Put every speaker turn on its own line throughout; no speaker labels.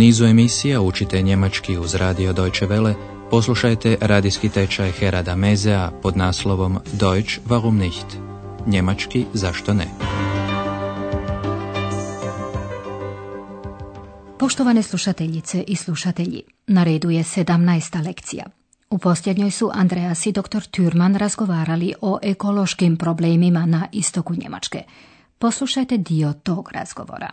nizu emisija učite njemački uz radio Deutsche Welle, poslušajte radijski tečaj Herada Mezea pod naslovom Deutsch warum nicht? Njemački zašto ne?
Poštovane slušateljice i slušatelji, na redu je 17. lekcija. U posljednjoj su Andreas i dr. Türman razgovarali o ekološkim problemima na istoku Njemačke. Poslušajte dio tog razgovora.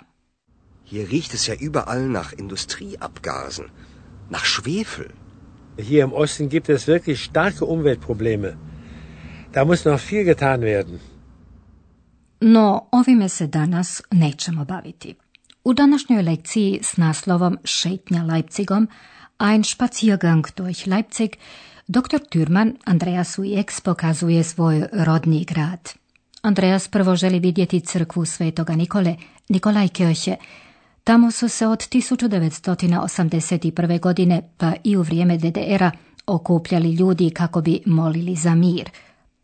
Hier riecht es ja überall nach Industrieabgasen, nach Schwefel.
Hier im Osten gibt es wirklich starke Umweltprobleme. Da muss noch viel getan werden.
No, ovime se danas nećemo baviti. U današnjoj lekciji s naslovom Šetnja Leipzigom, Ein Spaziergang durch Leipzig, dr. Türman Andreasu X pokazuje svoj rodni grad. Andreas prvo želi vidjeti crkvu Svetoga Nikole, Nikolaj Kirche. Tamo su se od 1981. godine, pa i u vrijeme DDR-a, okupljali ljudi kako bi molili za mir.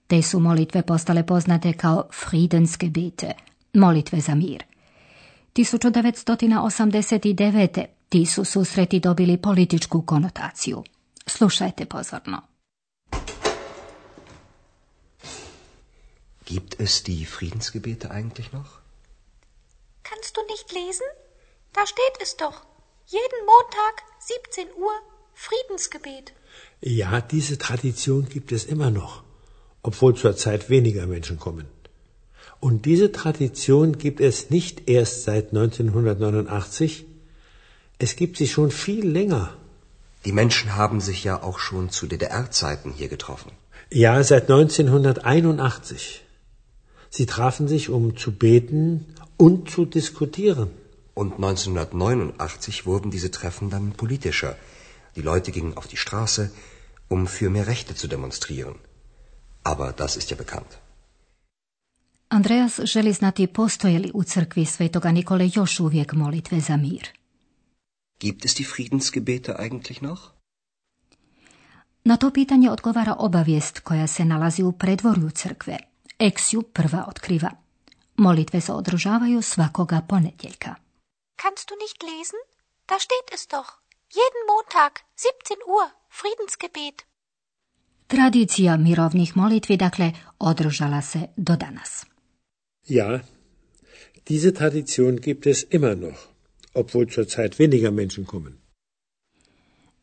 Te su molitve postale poznate kao Friedensgebete, molitve za mir. 1989. ti su susreti dobili političku konotaciju. Slušajte pozorno.
Gibt es die Friedensgebete eigentlich noch?
Kannst du nicht lesen? Da steht es doch. Jeden Montag 17 Uhr Friedensgebet.
Ja, diese Tradition gibt es immer noch, obwohl zurzeit weniger Menschen kommen. Und diese Tradition gibt es nicht erst seit 1989, es gibt sie schon viel länger.
Die Menschen haben sich ja auch schon zu DDR-Zeiten hier getroffen.
Ja, seit 1981. Sie trafen sich, um zu beten und zu diskutieren.
Und 1989 wurden diese Treffen dann politischer. Die Leute gingen auf die Straße, um für mehr Rechte zu demonstrieren. Aber das ist ja bekannt.
Andreas želi znati postoje li u crkvi Svetoga Nikole još uvijek molitve za mir.
Gibt es die Friedensgebete eigentlich noch?
Na to pitanje odgovara obavijest koja se nalazi u predvorju crkve. Eksju prva otkriva. Molitve se održavaju svakoga ponedjeljka.
Kannst du nicht lesen? Da steht es doch. Jeden Montag, 17 Uhr, Friedensgebet.
Tradicija mirovnih molitvi, dakle, održala se do danas.
Ja, diese Tradition gibt es immer noch, obwohl zurzeit weniger Menschen kommen.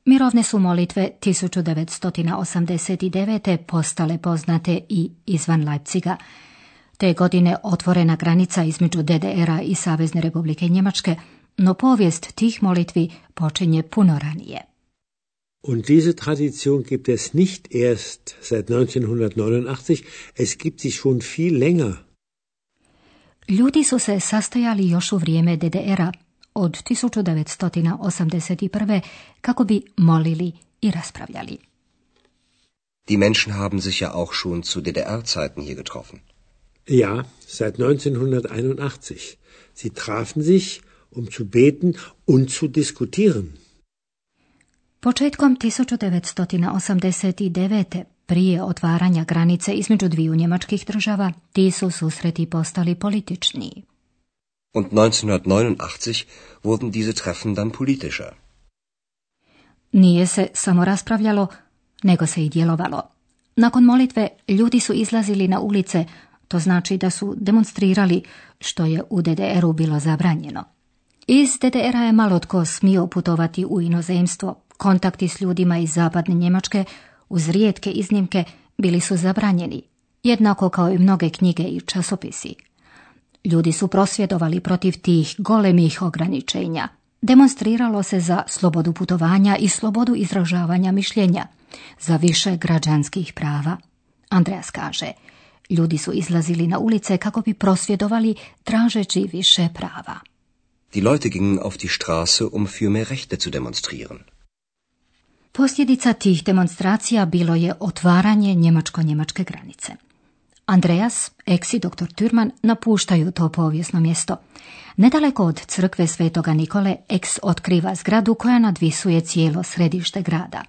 Mirovne su molitve 1989. postale poznate i izvan Leipziga. Te godine otvorena granica između DDR-a i Savezne republike Njemačke, no povijest tih molitvi počinje puno ranije.
Und diese Tradition gibt es nicht erst seit 1989, es gibt sie schon viel länger.
Ljudi su se sastojali još u vrijeme DDR-a od 1981. kako bi molili i raspravljali.
Die Menschen haben sich ja auch schon zu DDR-Zeiten hier getroffen.
Ja, seit 1981. Sie trafen sich, um zu beten und zu diskutieren.
Početkom 1989. prije otvaranja granice između dviju njemačkih država, ti su susreti postali političniji.
Und 1989 wurden diese Treffen dann politischer.
Nije se samo raspravljalo, nego se i djelovalo. Nakon molitve ljudi su izlazili na ulice, to znači da su demonstrirali, što je u DDR-u bilo zabranjeno. Iz DDR-a je malo tko smio putovati u inozemstvo. Kontakti s ljudima iz zapadne Njemačke, uz rijetke iznimke, bili su zabranjeni, jednako kao i mnoge knjige i časopisi. Ljudi su prosvjedovali protiv tih golemih ograničenja. Demonstriralo se za slobodu putovanja i slobodu izražavanja mišljenja, za više građanskih prava. Andreas kaže, ljudi su izlazili na ulice kako bi prosvjedovali tražeći više prava.
Die Leute gingen auf die Straße, um für mehr Rechte zu demonstrieren.
Posljedica tih demonstracija bilo je otvaranje njemačko-njemačke granice. Andreas, ex i dr. Türman napuštaju to povijesno mjesto. Nedaleko od crkve Svetoga Nikole, ex otkriva zgradu koja nadvisuje cijelo središte grada.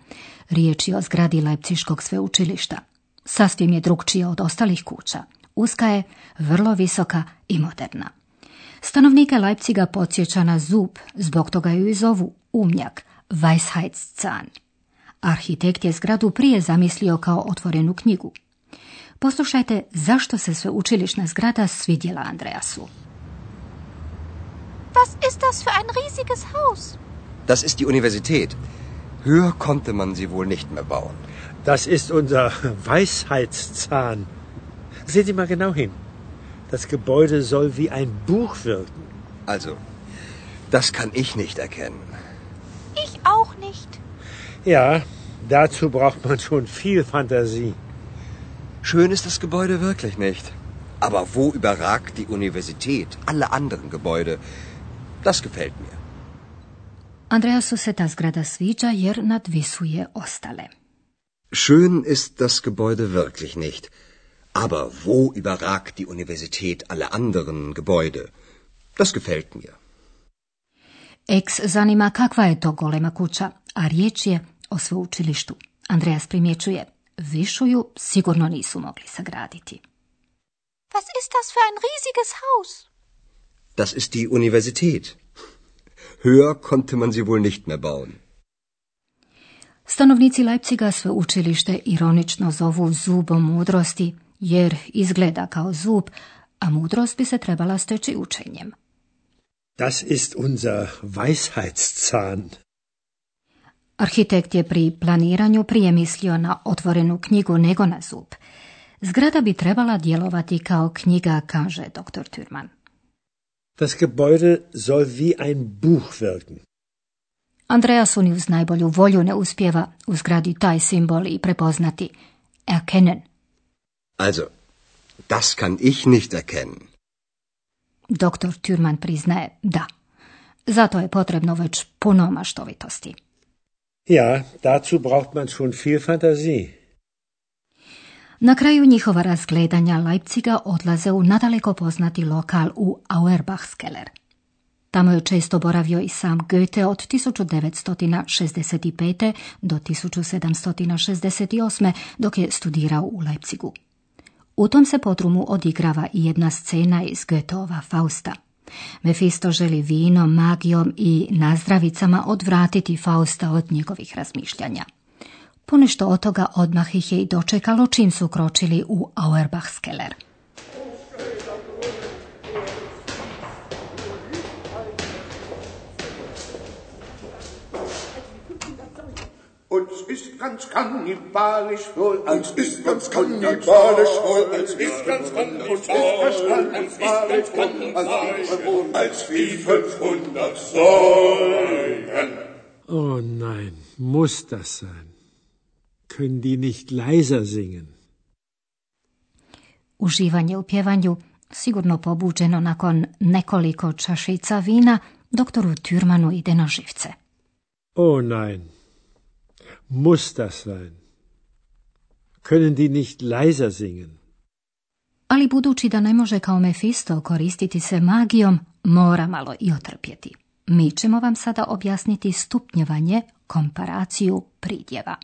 Riječ je o zgradi Leipciškog sveučilišta. Sasvim je drugčija od ostalih kuća. Uska je, vrlo visoka i moderna. Stanovnike Leipciga podsjeća na zub, zbog toga ju i zovu umnjak, Weisheitszahn. Arhitekt je zgradu prije zamislio kao otvorenu knjigu. Poslušajte zašto se sve učilišna zgrada svidjela Andreasu.
Was ist das für ein riesiges Haus?
Das ist die Universität. Höher konnte man sie wohl nicht mehr bauen.
Das ist unser Weisheitszahn. Sehen Sie mal genau hin. Das Gebäude soll wie ein Buch wirken.
Also, das kann ich nicht erkennen.
Ich auch nicht.
Ja, dazu braucht man schon viel Fantasie.
Schön ist das Gebäude wirklich nicht. Aber wo überragt die Universität alle anderen Gebäude? Das gefällt mir.
Andreasu se ta zgrada sviđa jer nadvisuje ostale.
Schön ist das Gebäude wirklich nicht. Aber wo überragt die Universität alle anderen Gebäude? Das gefällt mir.
Ex zanima kakva je to golema kuća, a riječ je o sveučilištu. Andreas primjećuje, višuju sigurno nisu mogli sagraditi.
Was ist das für ein riesiges Haus?
Das ist die Universität. Höher konnte man sie wohl nicht mehr bauen.
Stanovnici Leipziga sve učilište ironično zovu zubom mudrosti, jer izgleda kao zub, a mudrost bi se trebala steći učenjem.
Das ist unser Weisheitszahn.
Arhitekt je pri planiranju prije mislio na otvorenu knjigu nego na zub. Zgrada bi trebala djelovati kao knjiga, kaže dr. Türman.
Das Gebäude soll wie ein Buch wirken.
Andreas ni uz najbolju volju ne uspjeva u zgradi taj simbol i prepoznati. Erkennen.
Also, das kann ich nicht erkennen.
Dr. Türman priznaje da. Zato je potrebno već puno maštovitosti.
Ja, dazu braucht man schon viel Fantasie.
Na kraju njihova razgledanja Leipziga odlaze u nadaleko poznati lokal u Auerbachskeller. Tamo je često boravio i sam Goethe od 1965. do 1768. dok je studirao u Leipzigu. U tom se podrumu odigrava i jedna scena iz Goetheova Fausta. Mefisto želi vino, magijom i nazdravicama odvratiti Fausta od njegovih razmišljanja. Ponešto od toga odmah ih je i dočekalo čim su kročili u Auerbachskeller.
Uns ist ganz kannibalisch wohl, uns ist ganz kannibalisch wohl, uns ist ganz kannibalisch wohl, als wie 500 Säulen.
Oh nein, muss das sein? Können die nicht leiser singen?
Uživanje u pjevanju, sigurno pobuđeno nakon nekoliko čašica vina, doktoru Türmanu ide na živce.
Oh nein, muss das sein? Können die nicht leiser singen?
Ali budući da ne može kao Mefisto koristiti se magijom, mora malo i otrpjeti. Mi ćemo vam sada objasniti stupnjevanje, komparaciju pridjeva.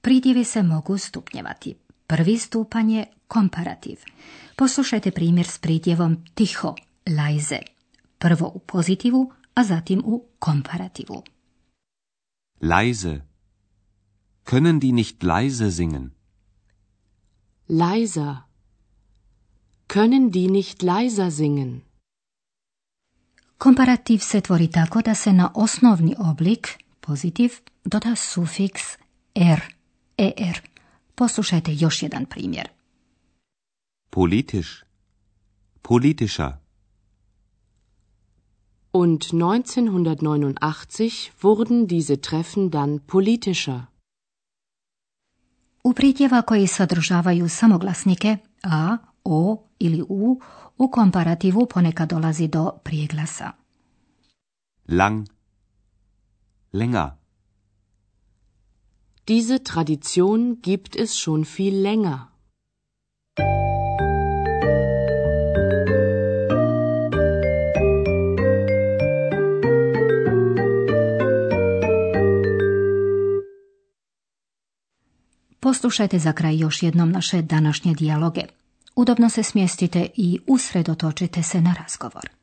Pridjevi se mogu stupnjevati. Prvi stupanj je komparativ. Poslušajte primjer s pridjevom tiho, leise. Prvo u pozitivu, a zatim u komparativu.
Leise. Können die nicht leise singen?
Leiser. Können die nicht leiser singen?
Komparativ se tvori tako da se na osnovni oblik, pozitiv, doda sufiks er, er. Poslušajte još jedan primjer.
Politisch. Politischer.
Und 1989 wurden diese Treffen dann politischer.
U pridjeva koji sadržavaju samoglasnike a, o ili u, u komparativu ponekad dolazi do prijeglasa.
Lang. Länger.
Diese Tradition gibt es schon viel länger.
Poslušajte za kraj još jednom naše današnje dijaloge. Udobno se smjestite i usredotočite se na razgovor.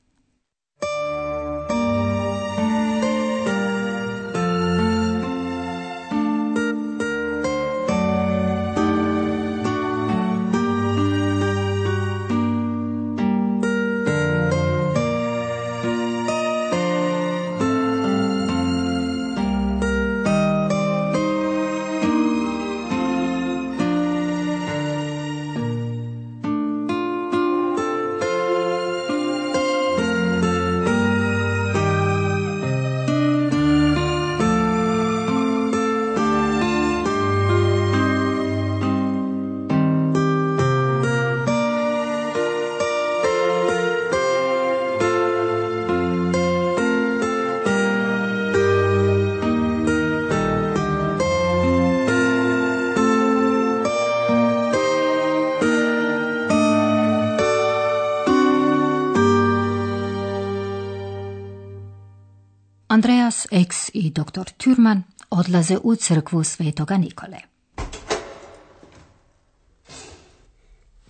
Andreas X i dr. Türman odlaze u crkvu svetoga Nikole.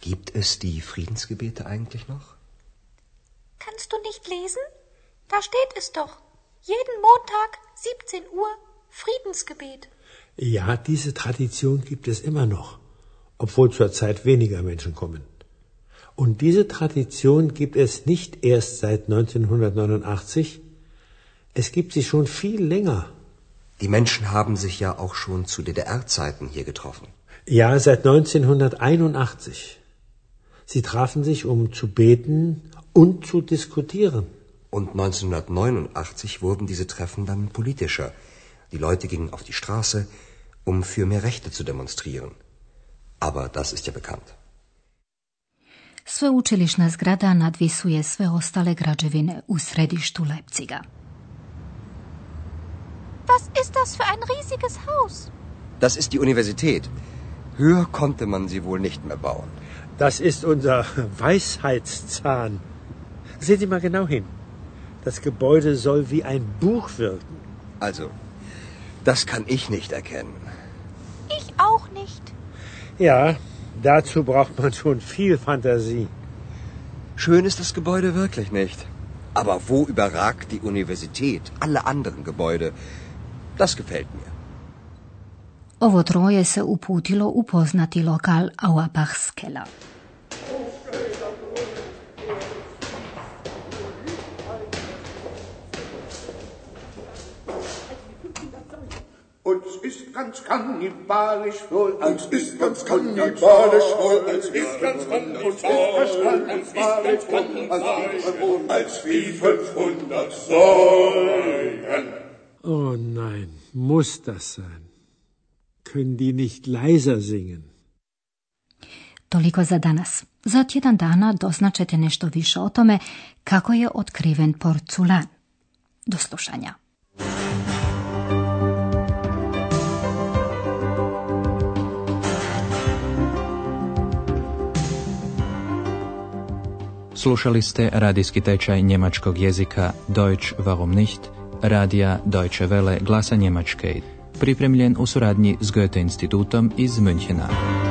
Gibt es die Friedensgebete eigentlich noch?
Kannst du nicht lesen? Da steht es doch. Jeden Montag 17 Uhr Friedensgebet.
Ja, diese Tradition gibt es immer noch, obwohl zurzeit weniger Menschen kommen. Und diese Tradition gibt es nicht erst seit 1989, es gibt sie schon viel länger.
Die Menschen haben sich ja auch schon zu DDR-Zeiten hier getroffen.
Ja, seit 1981. Sie trafen sich, um zu beten und zu diskutieren.
Und 1989 wurden diese Treffen dann politischer. Die Leute gingen auf die Straße, um für mehr Rechte zu demonstrieren. Aber das ist ja bekannt.
Sveučilišna zgrada nadvisuje sve ostale građevine u središtu Leipziga.
Was ist das für ein riesiges Haus?
Das ist die Universität. Höher konnte man sie wohl nicht mehr bauen.
Das ist unser Weisheitszahn. Sehen Sie mal genau hin. Das Gebäude soll wie ein Buch wirken.
Also, das kann ich nicht erkennen.
Ich auch nicht.
Ja, dazu braucht man schon viel Fantasie.
Schön ist das Gebäude wirklich nicht. Aber wo überragt die Universität alle anderen Gebäude? Das gefällt mir.
Ovo troje se uputilo u poznati lokal Auerbachskela.
Uns ist ganz kannibalisch wohl, uns ist ganz kannibalisch wohl, uns ist ganz kannibalisch wohl, als wie 500 Säulen.
Oh nein, muss das sein? Können die nicht leiser singen?
Toliko za danas. Za tjedan dana doznačete nešto više o tome kako je otkriven porculan. Do slušanja.
Slušali ste radijski tečaj njemačkog jezika Deutsch warum nicht radija Deutsche Welle glasa Njemačke, pripremljen u suradnji s Goethe institutom iz Münchena.